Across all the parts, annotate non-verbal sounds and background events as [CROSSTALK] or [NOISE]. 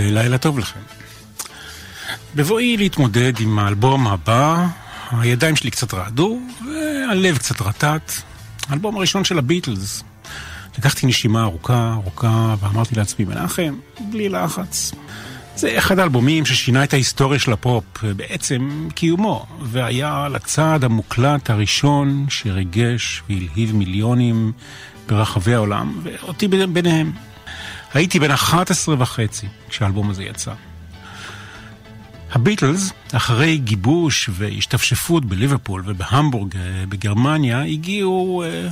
ולילה טוב לכם. בבואי להתמודד עם האלבום הבא, הידיים שלי קצת רעדו והלב קצת רטט. האלבום הראשון של הביטלס. לקחתי נשימה ארוכה ארוכה ואמרתי לעצמי, מנחם, בלי לחץ. זה אחד האלבומים ששינה את ההיסטוריה של הפופ, בעצם קיומו, והיה לצעד המוקלט הראשון שריגש והלהיב מיליונים ברחבי העולם, ואותי ביניהם. הייתי בן 11 וחצי כשהאלבום הזה יצא. הביטלס, אחרי גיבוש והשתפשפות בליברפול ובהמבורג אה, בגרמניה, הגיעו, אה,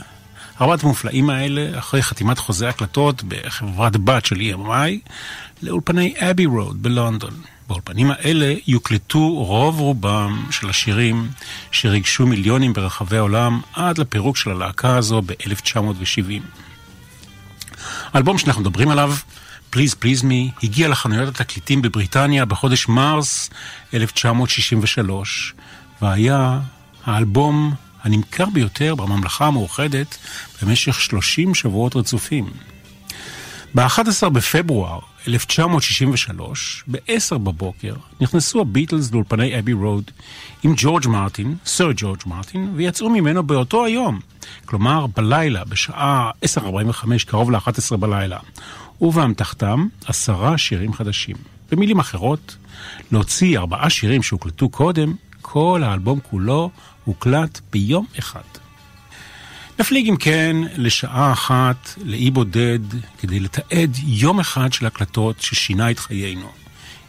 ארבעת המופלאים האלה, אחרי חתימת חוזה הקלטות בחברת בת של EMI, לאולפני אבי רוד בלונדון. באולפנים האלה יוקלטו רוב רובם של השירים שריגשו מיליונים ברחבי העולם עד לפירוק של הלהקה הזו ב-1970. האלבום שאנחנו מדברים עליו, Please Please Me, הגיע לחנויות התקליטים בבריטניה בחודש מרס 1963, והיה האלבום הנמכר ביותר בממלכה המאוחדת במשך 30 שבועות רצופים. ב-11 בפברואר 1963, ב-10 בבוקר, נכנסו הביטלס לאולפני אבי רוד עם ג'ורג' מרטין, סר ג'ורג' מרטין, ויצאו ממנו באותו היום, כלומר בלילה, בשעה 10.45, קרוב ל-11 בלילה, ובאמתחתם עשרה שירים חדשים. במילים אחרות, להוציא ארבעה שירים שהוקלטו קודם, כל האלבום כולו הוקלט ביום אחד. נפליג אם כן לשעה אחת לאי בודד כדי לתעד יום אחד של הקלטות ששינה את חיינו.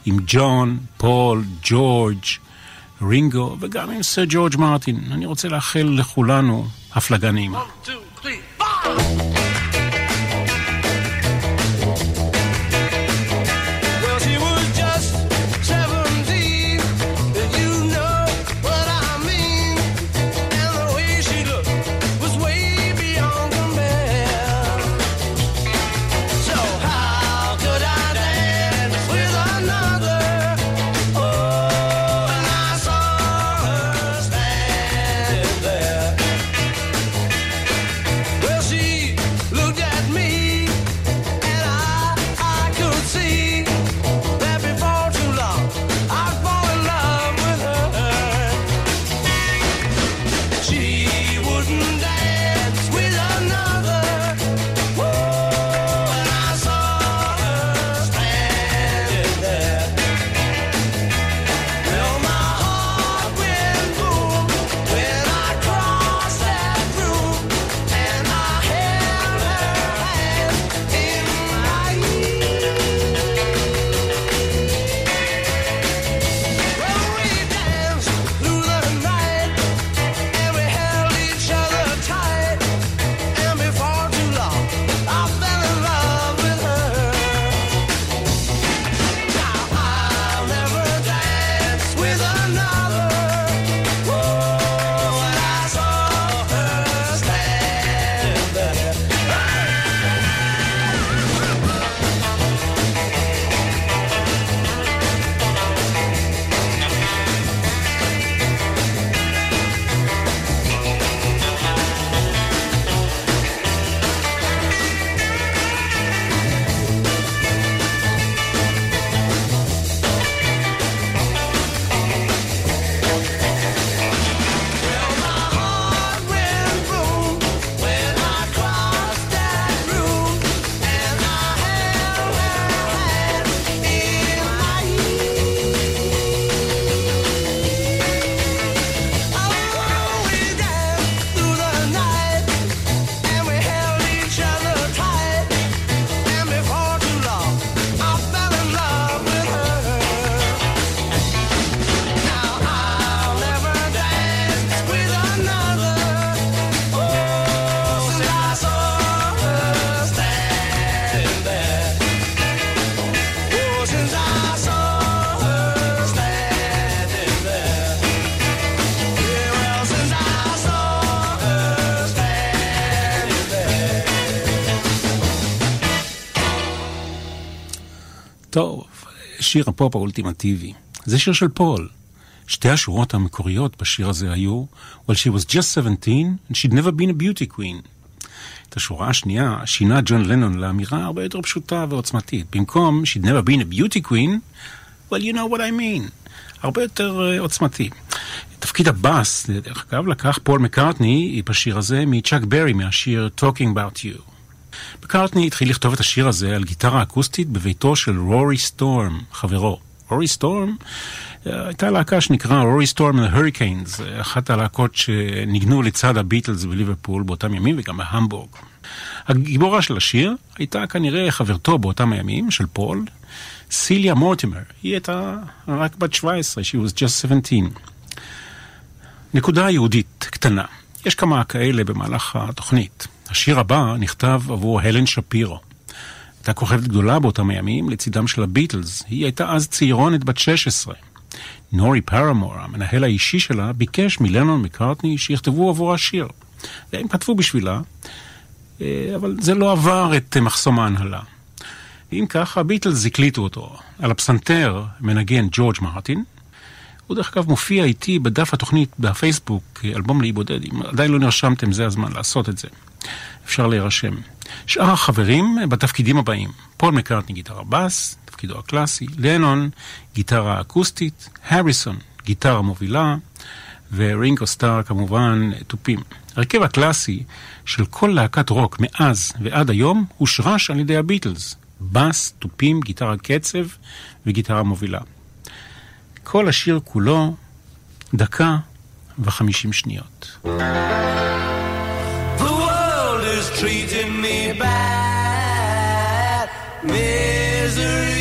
עם ג'ון, פול, ג'ורג', רינגו וגם עם סר ג'ורג' מרטין. אני רוצה לאחל לכולנו הפלגה נעימה. One, two, three, שיר הפופ האולטימטיבי. זה שיר של פול. שתי השורות המקוריות בשיר הזה היו, Well, she was just 17 and she'd never been a beauty queen. את השורה השנייה שינה ג'ון לנון לאמירה הרבה יותר פשוטה ועוצמתית. במקום She'd never been a beauty queen, well you know what I mean. הרבה יותר אה, עוצמתי. תפקיד הבאס, דרך אגב, לקח פול מקארטני בשיר הזה מצ'אק ברי מהשיר Talking About You. מקארטני התחיל לכתוב את השיר הזה על גיטרה אקוסטית בביתו של רורי סטורם, חברו. רורי סטורם הייתה להקה שנקרא רורי סטורם וההוריקינס, אחת הלהקות שניגנו לצד הביטלס בליברפול באותם ימים וגם בהמבורג. הגיבורה של השיר הייתה כנראה חברתו באותם הימים של פול, סיליה מורטימר. היא הייתה רק בת 17, she was just 17. נקודה יהודית קטנה. יש כמה כאלה במהלך התוכנית. השיר הבא נכתב עבור הלן שפירו. הייתה כוכבת גדולה באותם הימים לצידם של הביטלס. היא הייתה אז צעירונת בת 16. נורי פרמור, המנהל האישי שלה, ביקש מלנון מקארטני שיכתבו עבורה שיר. והם כתבו בשבילה, אה, אבל זה לא עבר את מחסום ההנהלה. אם כך, הביטלס הקליטו אותו. על הפסנתר מנגן ג'ורג' מרטין. הוא דרך אגב מופיע איתי בדף התוכנית בפייסבוק, אלבום לאי בודד. אם עדיין לא נרשמתם, זה הזמן לעשות את זה. אפשר להירשם. שאר החברים בתפקידים הבאים: פול מקארטני גיטרה בס, תפקידו הקלאסי, לנון גיטרה אקוסטית, הריסון גיטרה מובילה, ורינגו סטאר כמובן תופים. הרכב הקלאסי של כל להקת רוק מאז ועד היום הושרש על ידי הביטלס. בס, תופים, גיטרה קצב וגיטרה מובילה. כל השיר כולו דקה וחמישים שניות. The world is treating me bad, misery.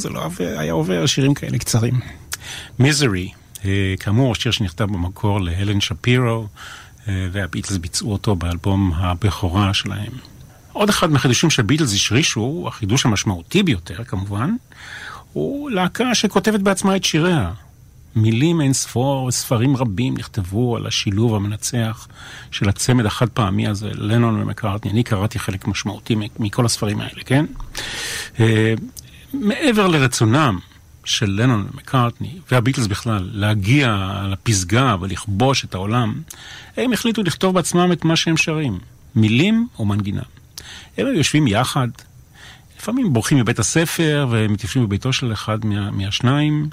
זה לא היה עובר שירים כאלה קצרים. מיזרי, כאמור, שיר שנכתב במקור להלן שפירו, אה, והביטלס ביצעו אותו באלבום הבכורה שלהם. עוד אחד מהחידושים שהביטלס השרישו, החידוש המשמעותי ביותר כמובן, הוא להקה שכותבת בעצמה את שיריה. מילים אין ספור, ספרים רבים נכתבו על השילוב המנצח של הצמד החד פעמי הזה, לנון ומקארטני. אני קראתי חלק משמעותי מכל הספרים האלה, כן? מעבר לרצונם של לנון ומקארטני, והביטלס בכלל, להגיע לפסגה ולכבוש את העולם, הם החליטו לכתוב בעצמם את מה שהם שרים, מילים או מנגינה. היו יושבים יחד, לפעמים בורחים מבית הספר ומתיישבים בביתו של אחד מה, מהשניים.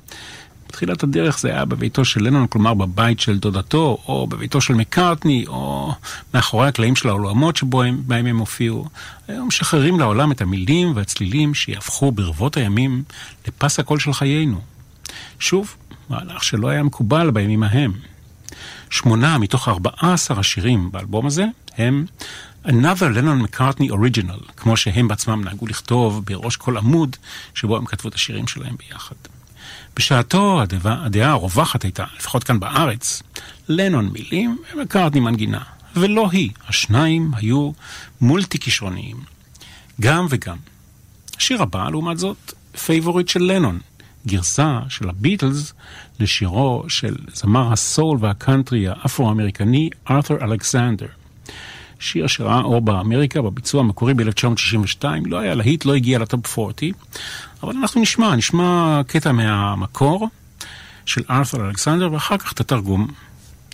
בתחילת הדרך זה היה בביתו של לנון, כלומר בבית של דודתו, או בביתו של מקארטני, או מאחורי הקלעים של העולמות שבהם הם הופיעו. היום משחררים לעולם את המילים והצלילים שיהפכו ברבות הימים לפס הקול של חיינו. שוב, מהלך שלא היה מקובל בימים ההם. שמונה מתוך ארבעה עשר השירים באלבום הזה הם Another Lennon McCartney Original, כמו שהם בעצמם נהגו לכתוב בראש כל עמוד שבו הם כתבו את השירים שלהם ביחד. בשעתו הדבר, הדעה הרווחת הייתה, לפחות כאן בארץ, לנון מילים ומקארטני מנגינה. ולא היא, השניים היו multi כישרוניים. גם וגם. השיר הבא, לעומת זאת, favorite של לנון, גרסה של הביטלס לשירו של זמר הסול והקאנטרי האפרו-אמריקני ארת'ר אלכסנדר. שיר שראה אור באמריקה בביצוע המקורי ב-1962, לא היה להיט, לא הגיע לטופ 40, אבל אנחנו נשמע, נשמע קטע מהמקור של ארת'ר אלכסנדר ואחר כך את התרגום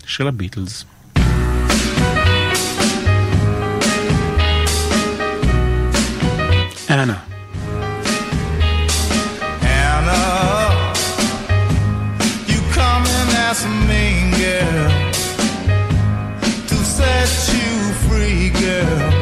של הביטלס. Anna. Anna, you come in as a mean girl to set you pretty girl.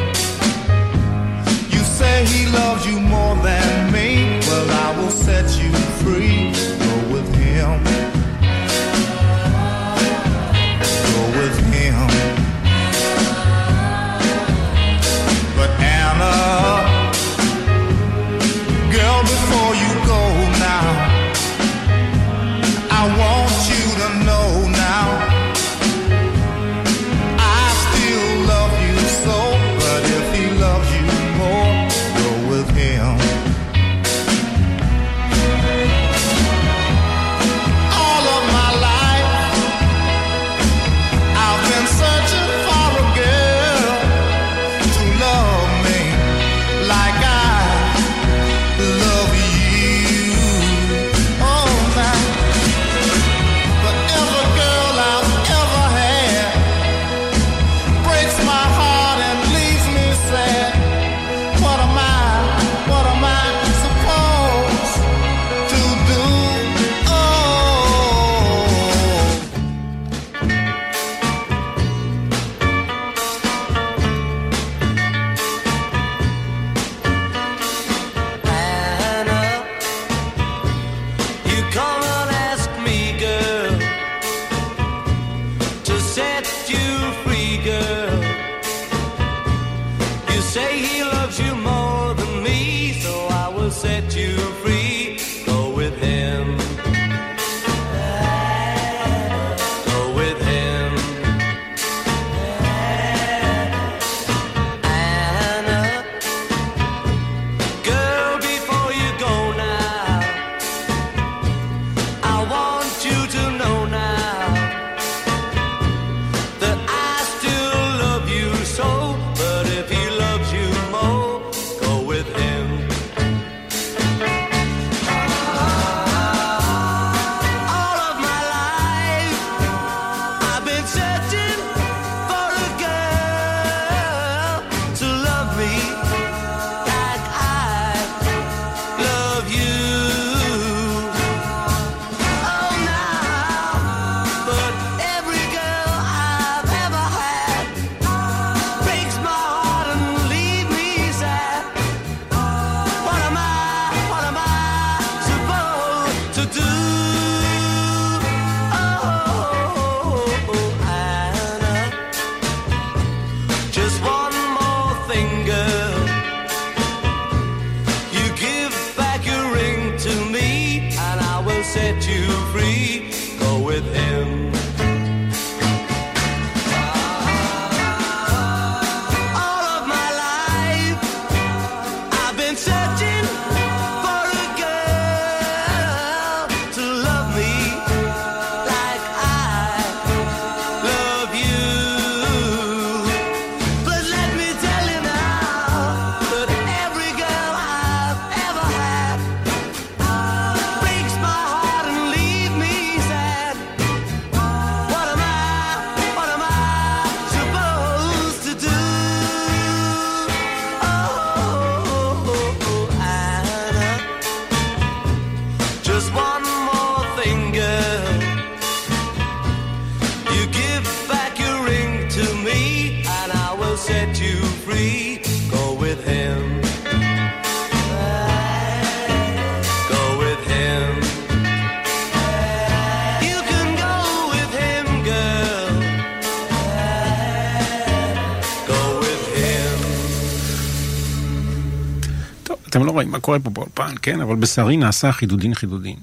קורה פה באולפן, כן, אבל בשרי נעשה חידודין חידודין.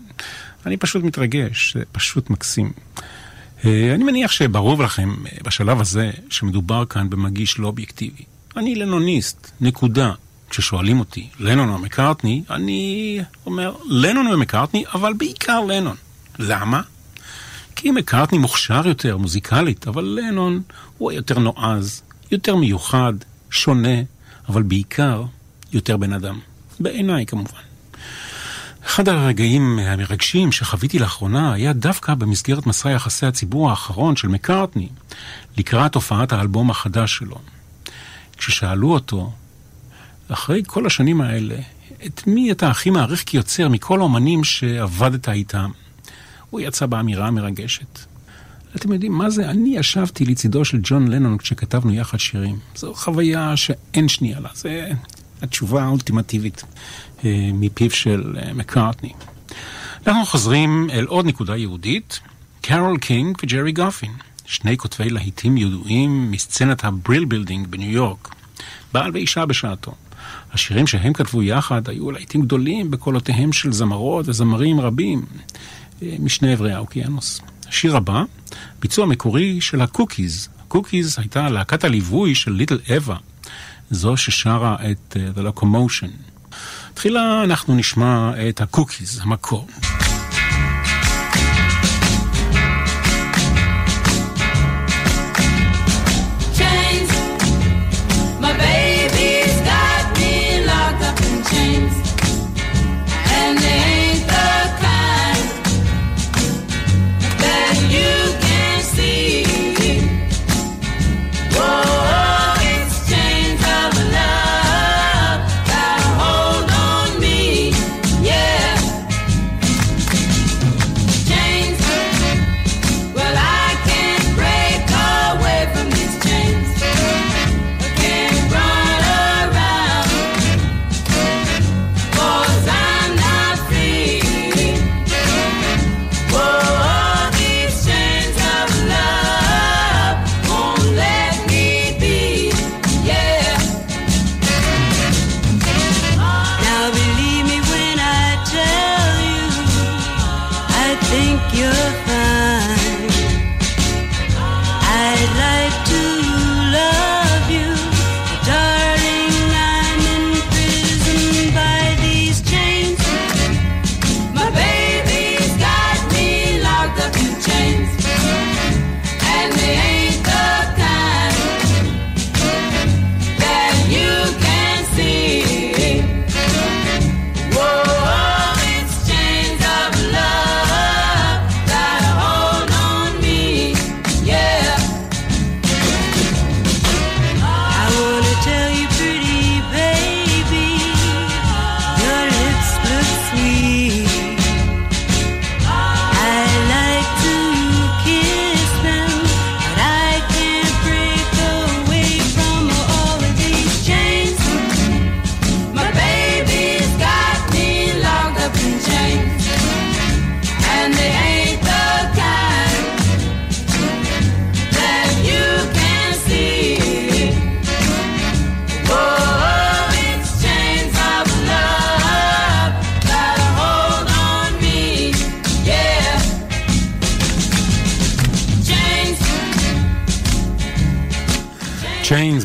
אני פשוט מתרגש, זה פשוט מקסים. אה, אני מניח שברור לכם, אה, בשלב הזה, שמדובר כאן במגיש לא אובייקטיבי. אני לנוניסט, נקודה. כששואלים אותי, לנון או מקארטני, אני אומר, לנון או מקארטני, אבל בעיקר לנון. למה? כי מקארטני מוכשר יותר, מוזיקלית, אבל לנון הוא יותר נועז, יותר מיוחד, שונה, אבל בעיקר יותר בן אדם. בעיניי כמובן. אחד הרגעים המרגשים שחוויתי לאחרונה היה דווקא במסגרת מסע יחסי הציבור האחרון של מקארטני, לקראת הופעת האלבום החדש שלו. כששאלו אותו, אחרי כל השנים האלה, את מי אתה הכי מעריך כיוצר מכל האומנים שעבדת איתם? הוא יצא באמירה המרגשת. אתם יודעים מה זה? אני ישבתי לצידו של ג'ון לנון כשכתבנו יחד שירים. זו חוויה שאין שנייה לה. זו התשובה האולטימטיבית אה, מפיו של אה, מקארטני. אנחנו חוזרים אל עוד נקודה יהודית, קרול קינג וג'רי גופין, שני כותבי להיטים ידועים מסצנת ה Brill Building בניו יורק, בעל ואישה בשעתו. השירים שהם כתבו יחד היו להיטים גדולים בקולותיהם של זמרות וזמרים רבים אה, משני עברי האוקיינוס. השיר הבא, ביצוע מקורי של הקוקיז. הקוקיז הייתה להקת הליווי של ליטל אווה, זו ששרה את אה, The Locomotion. תחילה אנחנו נשמע את הקוקיז, המקור.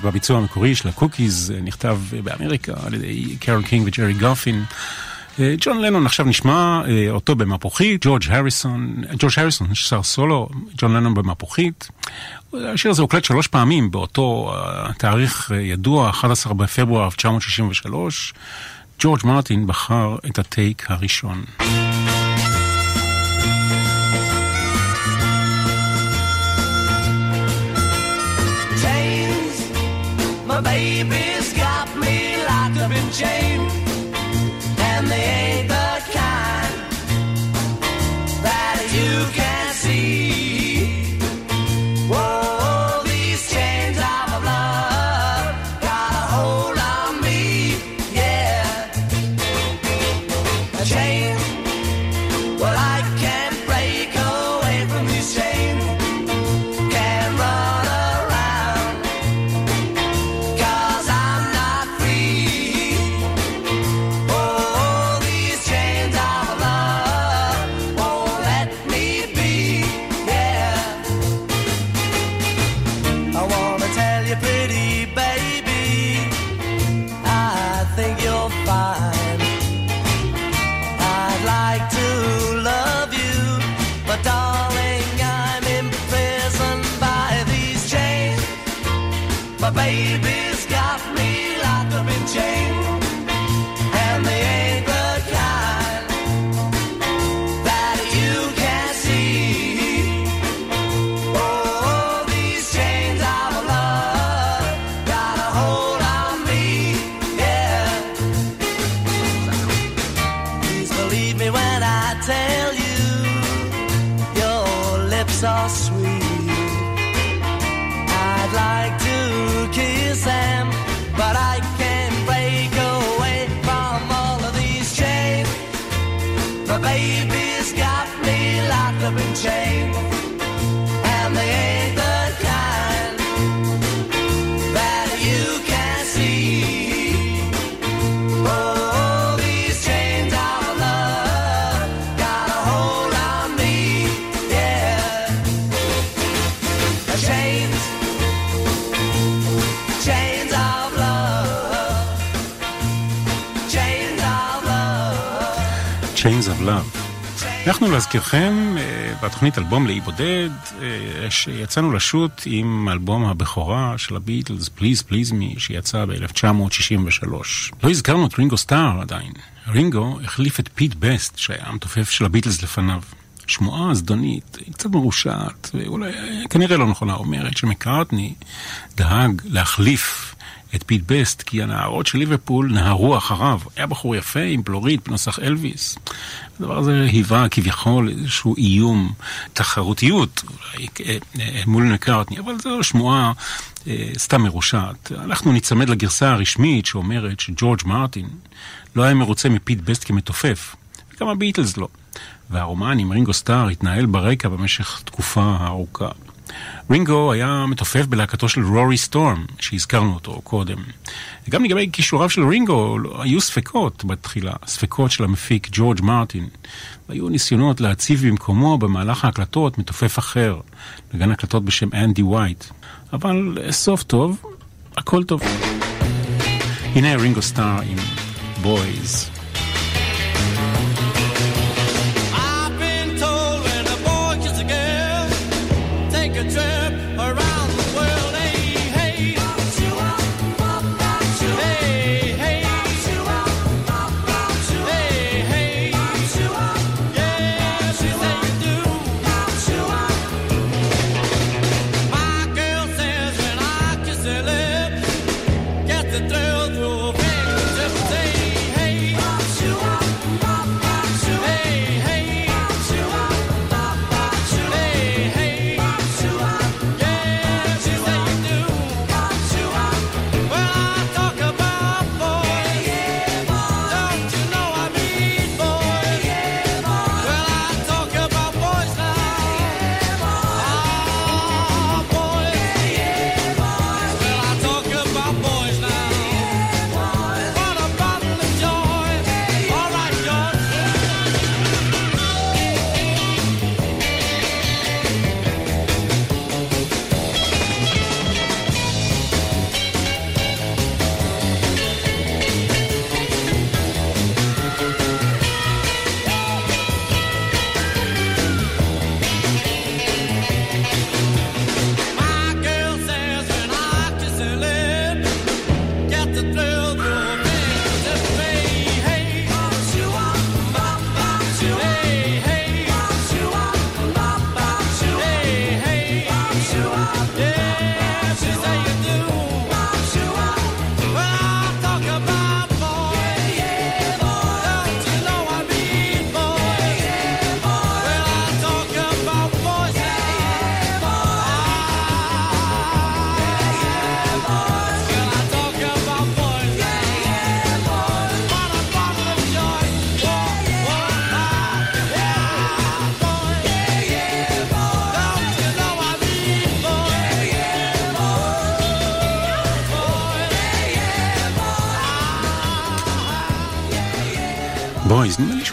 בביצוע המקורי של הקוקיז נכתב באמריקה על ידי קרול קינג וג'רי גופין. אה, ג'ון לנון עכשיו נשמע אה, אותו במפוחית, ג'ורג' הריסון, ג'ורג' הריסון שר סולו, ג'ון לנון במפוחית. השיר הזה הוקלט שלוש פעמים באותו אה, תאריך אה, ידוע, 11 בפברואר 1963. ג'ורג' מרטין בחר את הטייק הראשון. My baby's got me locked up in chains, pretty baby, להזכירכם, אה, בתוכנית אלבום לאי בודד, אה, שיצאנו לשוט עם אלבום הבכורה של הביטלס, Please Please Me, שיצא ב-1963. לא הזכרנו את רינגו סטאר עדיין. רינגו החליף את פיט בסט, שהיה המתופף של הביטלס לפניו. שמועה הזדונית, היא קצת מרושעת, ואולי אה, כנראה לא נכונה, אומרת שמקארטני דאג להחליף את פיט בסט, כי הנערות של ליברפול נהרו אחריו. היה בחור יפה עם בלורית בנוסח אלוויס. הדבר הזה היווה כביכול איזשהו איום, תחרותיות, אולי אה, אה, מול מקארטני, אבל זו שמועה אה, סתם מרושעת. אנחנו ניצמד לגרסה הרשמית שאומרת שג'ורג' מרטין לא היה מרוצה מפיט בסט כמתופף, וגם הביטלס לא. והרומן עם רינגו סטאר התנהל ברקע במשך תקופה ארוכה. רינגו היה מתופף בלהקתו של רורי סטורם, שהזכרנו אותו קודם. וגם לגבי כישוריו של רינגו היו ספקות בתחילה, ספקות של המפיק ג'ורג' מרטין. והיו ניסיונות להציב במקומו במהלך ההקלטות מתופף אחר, נגן הקלטות בשם אנדי וייט. אבל סוף טוב, הכל טוב. הנה רינגו סטאר עם בויז.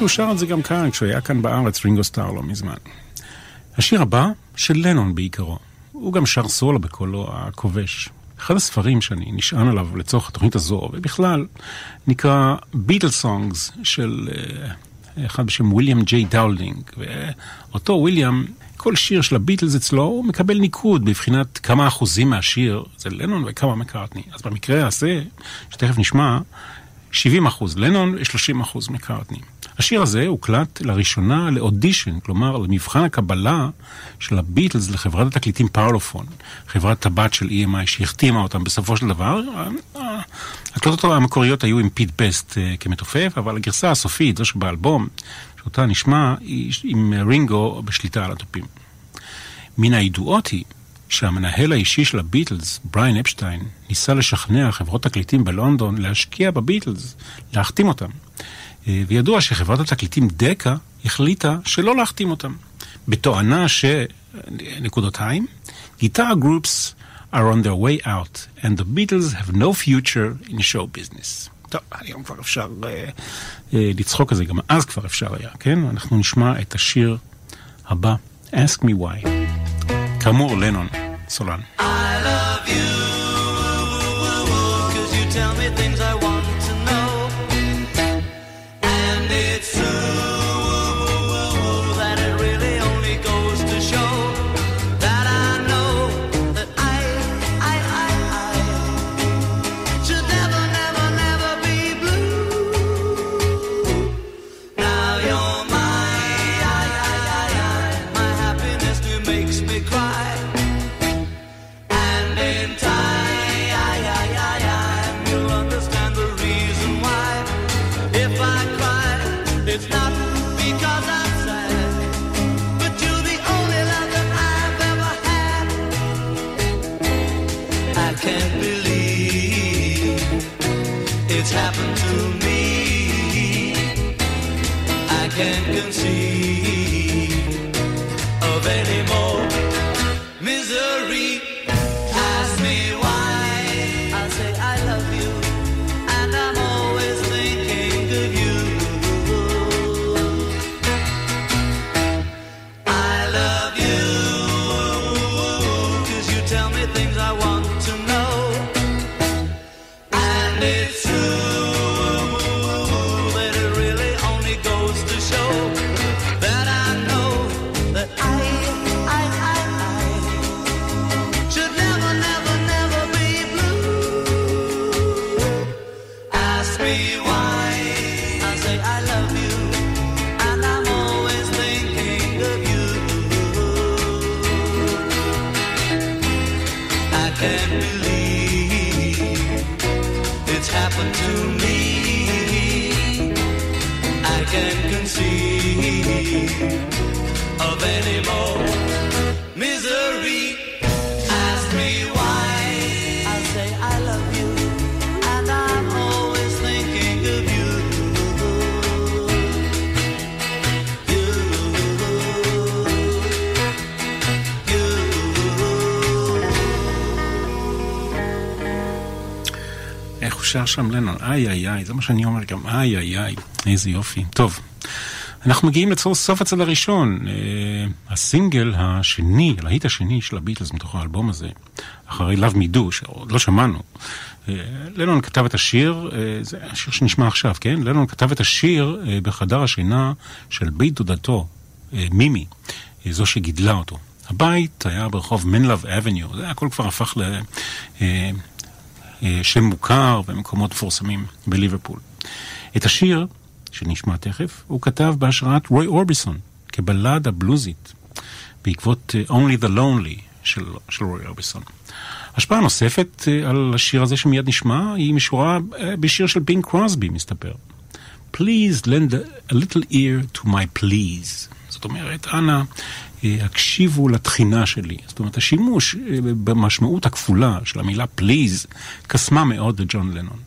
שהוא שר את זה גם כאן, כשהוא היה כאן בארץ, רינגו סטאר לא מזמן. השיר הבא, של לנון בעיקרו. הוא גם שר סולו בקולו הכובש. אחד הספרים שאני נשען עליו לצורך התוכנית הזו, ובכלל, נקרא Beatlesongs של אה, אחד בשם ויליאם ג'יי דאולדינג. ואותו ויליאם כל שיר של הביטלס אצלו הוא מקבל ניקוד בבחינת כמה אחוזים מהשיר זה לנון וכמה מקארטני. אז במקרה הזה, שתכף נשמע, 70 אחוז לנון ו-30 אחוז מקארטני. השיר הזה הוקלט לראשונה לאודישן, כלומר למבחן הקבלה של הביטלס לחברת התקליטים פרלופון, חברת בת של EMI שהחתימה אותם בסופו של דבר. ההקלטות המקוריות היו עם פיט בסט אה, כמתופף, אבל הגרסה הסופית, זו שבאלבום, שאותה נשמע, היא עם רינגו בשליטה על התופים. מן הידועות היא שהמנהל האישי של הביטלס, בריין אפשטיין, ניסה לשכנע חברות תקליטים בלונדון להשקיע בביטלס, להחתים אותם. אה, וידוע שחברת התקליטים דקה החליטה שלא להחתים אותם, בתואנה ש... נקודותיים, גיטר גרופס are on their way out, and the Beatles have no future in show business. טוב, היום כבר אפשר uh, uh, לצחוק על זה, גם אז כבר אפשר היה, כן? אנחנו נשמע את השיר הבא, Ask Me Why. כאמור, לנון, סולן. I love you, שר שם לנון? איי איי איי, זה מה שאני אומר גם, איי איי איי, איזה יופי. טוב, אנחנו מגיעים לצור סוף הצד הראשון. אה, הסינגל השני, הלהיט השני של הביטלס מתוך האלבום הזה, אחרי Me Do, שעוד לא שמענו. אה, לנון כתב את השיר, אה, זה השיר שנשמע עכשיו, כן? לנון כתב את השיר אה, בחדר השינה של בית דודתו, אה, מימי, אה, זו שגידלה אותו. הבית היה ברחוב מנלב אבניו, זה הכל כבר הפך ל... אה, שם מוכר במקומות מפורסמים בליברפול. את השיר, שנשמע תכף, הוא כתב בהשראת רוי אורביסון, כבלדה בלוזית, בעקבות אה, Only the Lonely של, של רוי אורביסון. השפעה נוספת אה, על השיר הזה שמיד נשמע, היא משורה אה, בשיר של פינק קרוסבי, מסתבר. Please lend a little ear to my please. זאת אומרת, אנא, אה, הקשיבו לתחינה שלי. זאת אומרת, השימוש אה, במשמעות הכפולה של המילה please קסמה מאוד לג'ון לנון.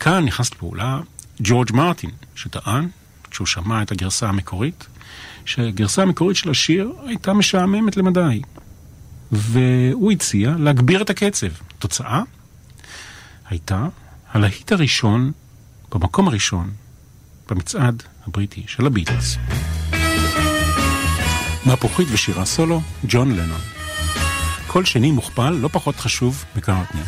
כאן נכנס לפעולה ג'ורג' מרטין, שטען, כשהוא שמע את הגרסה המקורית, שהגרסה המקורית של השיר הייתה משעממת למדי. והוא הציע להגביר את הקצב. תוצאה הייתה הלהיט הראשון, במקום הראשון, במצעד הבריטי של הביטלס. מהפוכית ושירה סולו, ג'ון לנון. קול שני מוכפל, לא פחות חשוב מקארטני.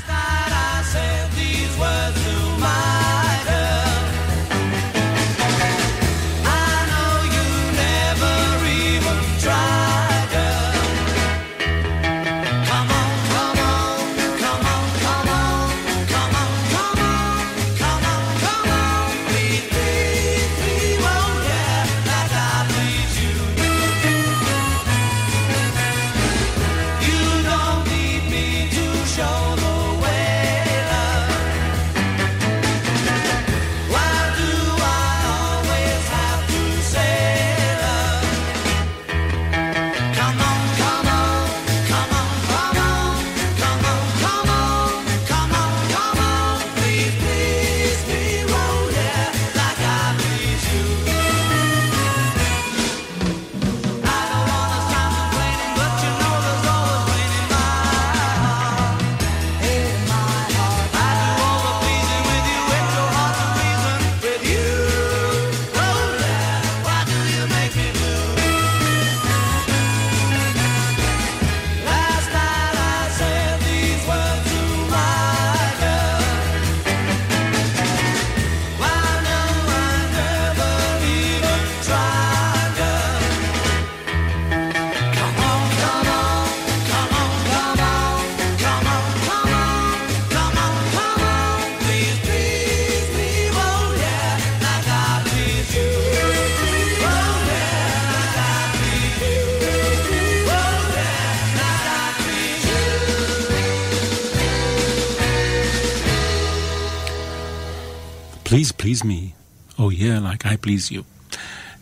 Please please me, oh yeah, like I please you.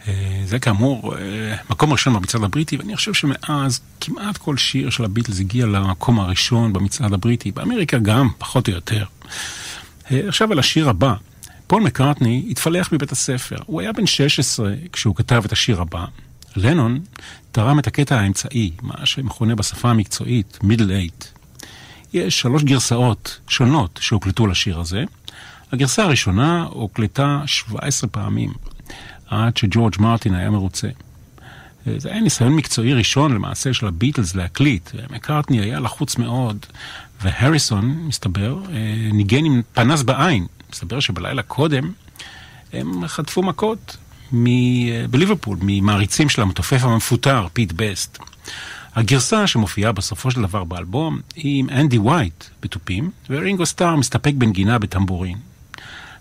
אה, זה כאמור אה, מקום ראשון במצעד הבריטי, ואני חושב שמאז כמעט כל שיר של הביטלס הגיע למקום הראשון במצעד הבריטי, באמריקה גם, פחות או יותר. אה, עכשיו על השיר הבא. פול מקארטני התפלח מבית הספר. הוא היה בן 16 כשהוא כתב את השיר הבא. לנון תרם את הקטע האמצעי, מה שמכונה בשפה המקצועית מידל אייט. יש שלוש גרסאות שונות שהוקלטו לשיר הזה. הגרסה הראשונה הוקלטה 17 פעמים, עד שג'ורג' מרטין היה מרוצה. אה, זה היה ניסיון מקצועי ראשון למעשה של הביטלס להקליט, מקארטני היה לחוץ מאוד, והריסון, מסתבר, אה, ניגן עם פנס בעין. מסתבר שבלילה קודם הם חטפו מכות מ- בליברפול, ממעריצים של המתופף המפוטר, פיט בסט. הגרסה שמופיעה בסופו של דבר באלבום היא עם אנדי וייט בתופים, ורינגו סטאר מסתפק בנגינה בטמבורין.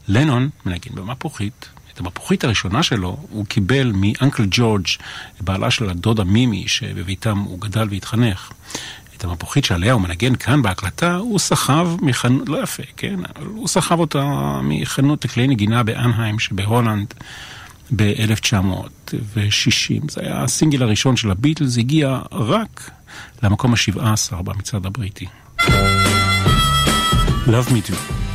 לנון מנגן במפוחית. את המפוחית הראשונה שלו הוא קיבל מאנקל ג'ורג', בעלה של הדודה מימי, שבביתם הוא גדל והתחנך. את המפוחית שעליה הוא מנגן כאן בהקלטה, הוא סחב מחנות, לא יפה, כן? הוא סחב אותה מחנות לכלי נגינה באנהיים שבהולנד ב-1960. זה היה הסינגל הראשון של הביטלס, הגיע רק למקום ה-17 במצעד הבריטי. Love me too.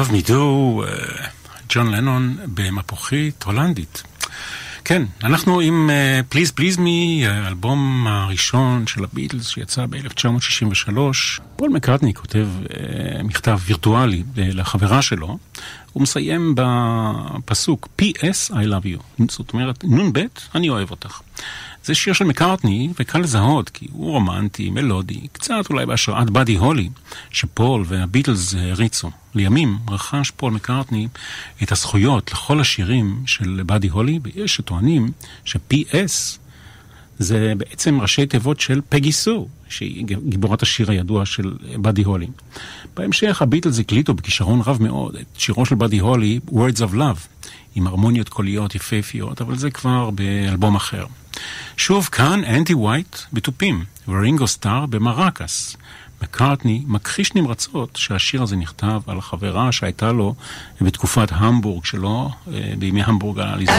Love Me Do, ג'ון לנון במפוחית הולנדית. כן, אנחנו עם Please Please Me, האלבום הראשון של הביטלס שיצא ב-1963. פול מקארטני כותב אה, מכתב וירטואלי אה, לחברה שלו. הוא מסיים בפסוק P.S. I love you. זאת אומרת, נ"ב, אני אוהב אותך. זה שיר של מקארטני, וקל לזהות, כי הוא רומנטי, מלודי, קצת אולי בהשראת באדי הולי, שפול והביטלס העריצו. לימים רכש פול מקארטני את הזכויות לכל השירים של באדי הולי, ויש שטוענים ש-PS זה בעצם ראשי תיבות של פגי סו, שהיא גיבורת השיר הידוע של באדי הולי. בהמשך הביטלס הקליטו בכישרון רב מאוד את שירו של באדי הולי, Words of Love, עם הרמוניות קוליות יפהפיות, אבל זה כבר באלבום אחר. שוב כאן אנדי ווייט בתופים, ורינגו סטאר במרקאס. מקארטני מכחיש נמרצות שהשיר הזה נכתב על חברה שהייתה לו בתקופת המבורג שלו, אה, בימי המבורג העליזון.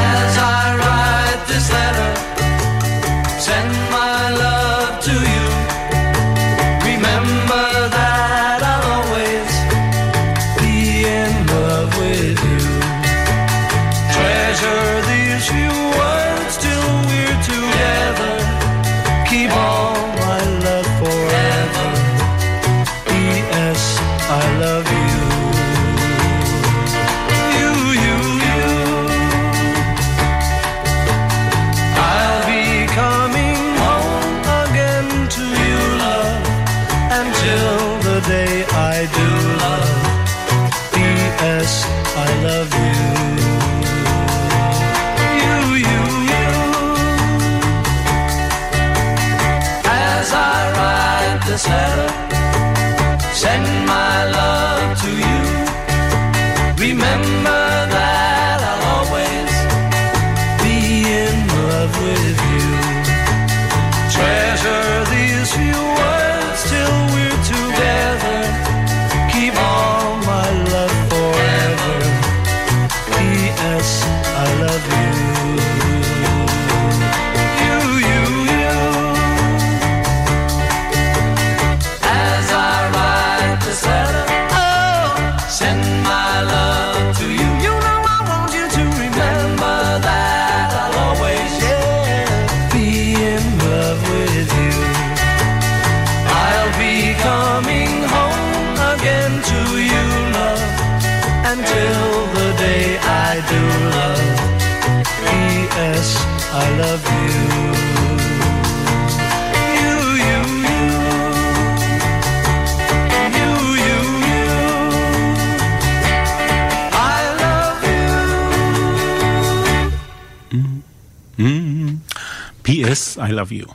P.S. I love you.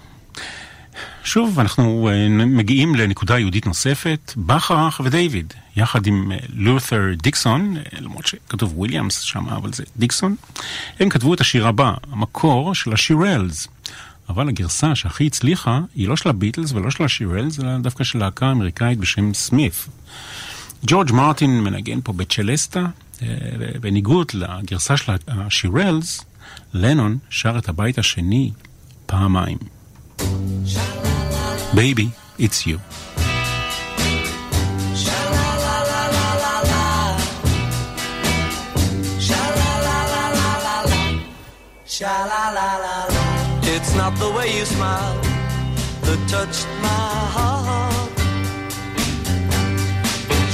שוב, אנחנו אה, מגיעים לנקודה יהודית נוספת, בכרך ודייוויד, יחד עם אה, לותר דיקסון, אה, למרות שכתוב וויליאמס שם, אבל זה דיקסון. הם כתבו את השיר הבא, המקור של השירלס. אבל הגרסה שהכי הצליחה היא לא של הביטלס ולא של השירלס, אלא דווקא של להקה אמריקאית בשם סמית. ג'ורג' מרטין מנגן פה בצ'לסטה, בניגוד לגרסה של השירלס, לנון שר את הבית השני פעמיים. Baby, it's you. It's not the way you smile that touched my heart.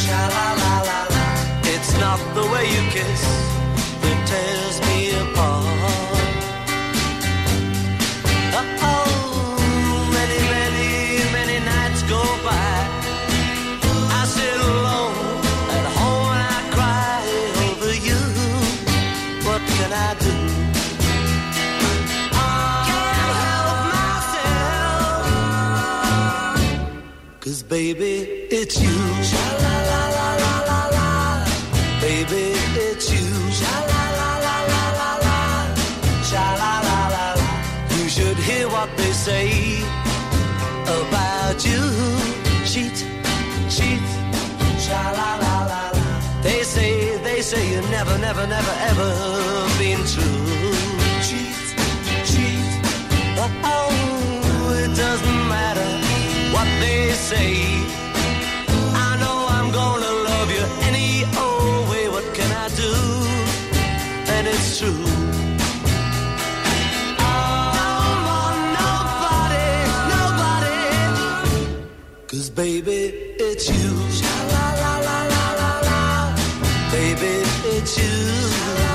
Sha la la la la. It's not the way you kiss that tears Baby, it's you. Baby, it's you. You should hear what they say about you. Cheat, cheat. They say, they say you never, never, never, ever been true. Cheat, cheat. Oh, they say. I know I'm gonna love you any old way. What can I do? And it's true. Don't nobody, nobody. Cause baby, it's you. Sha la la la la la la. Baby, it's you.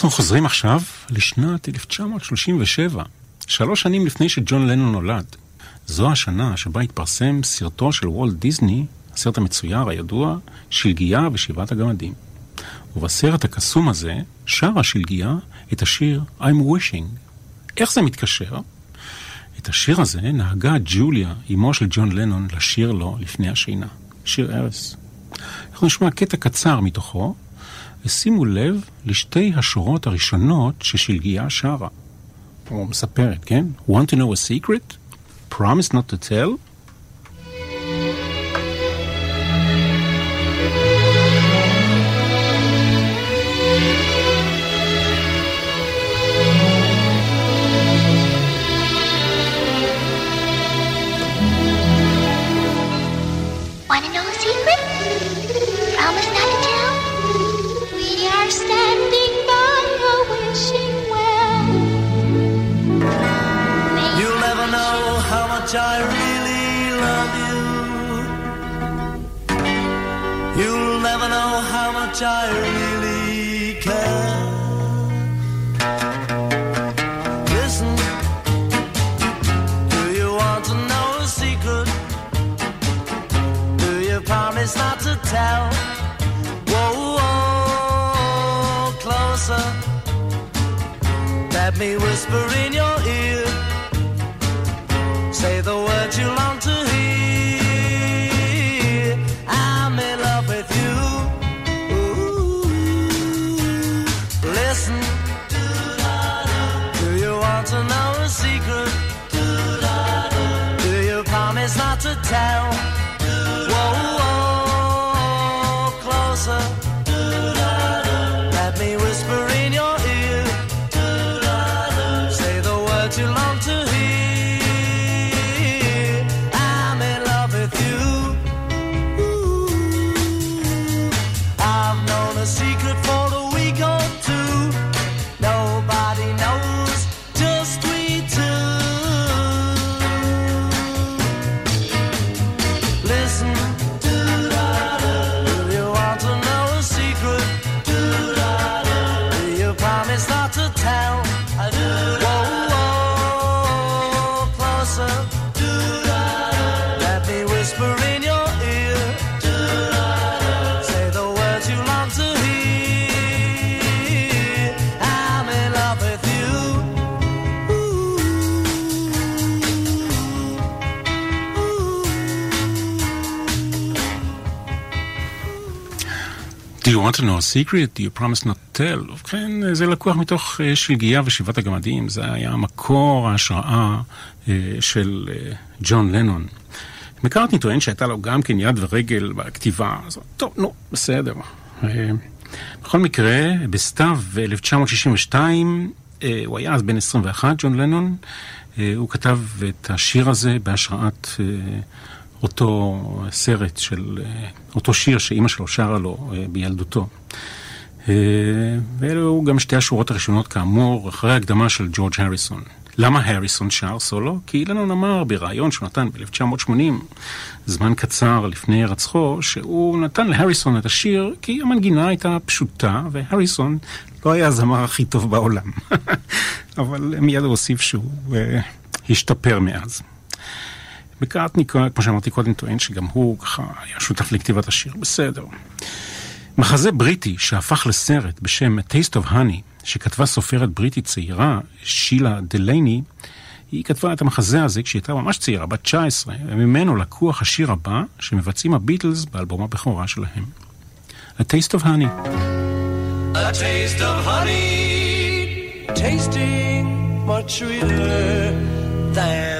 אנחנו חוזרים עכשיו לשנת 1937, שלוש שנים לפני שג'ון לנון נולד. זו השנה שבה התפרסם סרטו של וולט דיסני, הסרט המצויר הידוע, שלגיה ושבעת הגמדים. ובסרט הקסום הזה שרה שלגיה את השיר I'm Wishing. איך זה מתקשר? את השיר הזה נהגה ג'וליה, אמו של ג'ון לנון, לשיר לו לפני השינה. שיר ארס. אנחנו נשמע קטע קצר מתוכו, ושימו לב לשתי השורות הראשונות ששלגיה שרה. או מספרת, כן? Want to know a secret? Promise not to tell? me whispering your secret? You promise not to tell? ובכן, זה לקוח מתוך אה, שלגיה ושבעת הגמדים, זה היה מקור ההשראה אה, של אה, ג'ון לנון. מקארטני טוען שהייתה לו גם כן יד ורגל בכתיבה, אז טוב, נו, בסדר. בכל מקרה, בסתיו 1962, אה, הוא היה אז בן 21, ג'ון לנון, הוא כתב את השיר הזה בהשראת אותו סרט של, אה, אותו שיר שאימא שלו שרה לו אה, בילדותו. אה, ואלו גם שתי השורות הראשונות כאמור, אחרי ההקדמה של ג'ורג' הריסון. למה הריסון שר סולו? כי לנון אמר בריאיון שהוא נתן ב-1980, זמן קצר לפני הירצחו, שהוא נתן להריסון את השיר כי המנגינה הייתה פשוטה, והריסון לא היה הזמר הכי טוב בעולם. [LAUGHS] אבל מיד הוא הוסיף שהוא uh, השתפר מאז. מקארטני, כמו שאמרתי קודם, טוען שגם הוא ככה היה שותף לכתיבת השיר, בסדר. מחזה בריטי שהפך לסרט בשם A Taste of Honey, שכתבה סופרת בריטית צעירה, שילה דלייני, היא כתבה את המחזה הזה כשהיא הייתה ממש צעירה, בת 19, וממנו לקוח השיר הבא שמבצעים הביטלס באלבום הבכורה שלהם. A Taste of Honey. A taste of honey, tasting much sweeter than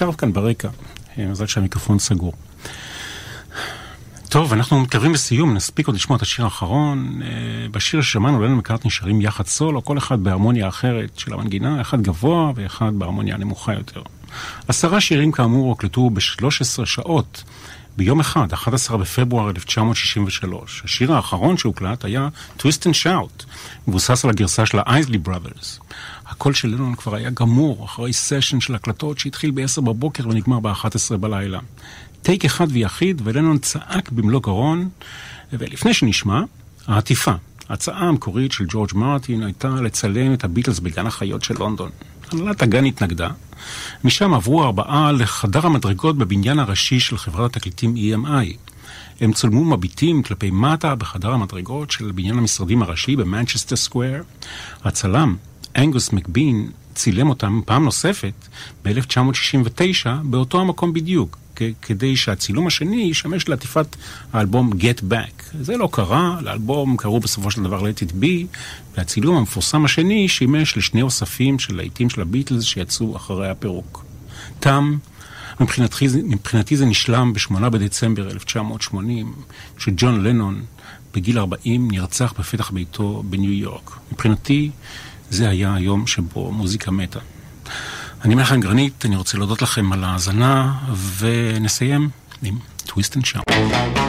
אני אשאר כאן ברקע, אה, מזל שהמיקרופון סגור. טוב, אנחנו מתקרבים לסיום, נספיק עוד לשמוע את השיר האחרון. אה, בשיר ששמענו, לנון מקארטני שרים יחד סולו, כל אחד בהרמוניה אחרת של המנגינה, אחד גבוה ואחד בהרמוניה הנמוכה יותר. עשרה שירים כאמור הוקלטו ב-13 שעות, ביום אחד, 11 בפברואר 1963. השיר האחרון שהוקלט היה Twist and Shout, מבוסס על הגרסה של ה-Isley Brothers. הקול של לנון כבר היה גמור, אחרי סשן של הקלטות שהתחיל ב-10 בבוקר ונגמר ב-11 בלילה. טייק אחד ויחיד, ולנון צעק במלוא גרון, ולפני שנשמע, העטיפה. ההצעה המקורית של ג'ורג' מרטין הייתה לצלם את הביטלס בגן החיות של לונדון. הנהלת הגן התנגדה. משם עברו ארבעה לחדר המדרגות בבניין הראשי של חברת התקליטים EMI. הם צולמו מביטים כלפי מטה בחדר המדרגות של בניין המשרדים הראשי במנצ'סטר סקוויר. הצלם, אנגוס מקבין, צילם אותם פעם נוספת ב-1969 באותו המקום בדיוק, כדי שהצילום השני ישמש לעטיפת האלבום Get Back. זה לא קרה, לאלבום קראו בסופו של דבר Let It Be, והצילום המפורסם השני שימש לשני אוספים של להיטים של הביטלס שיצאו אחרי הפירוק. תם, מבחינתי, מבחינתי זה נשלם ב-8 בדצמבר 1980, כשג'ון לנון בגיל 40 נרצח בפתח ביתו בניו יורק. מבחינתי זה היה היום שבו מוזיקה מתה. אני מלחן גרנית, אני רוצה להודות לכם על ההאזנה, ונסיים עם Twist and Shout.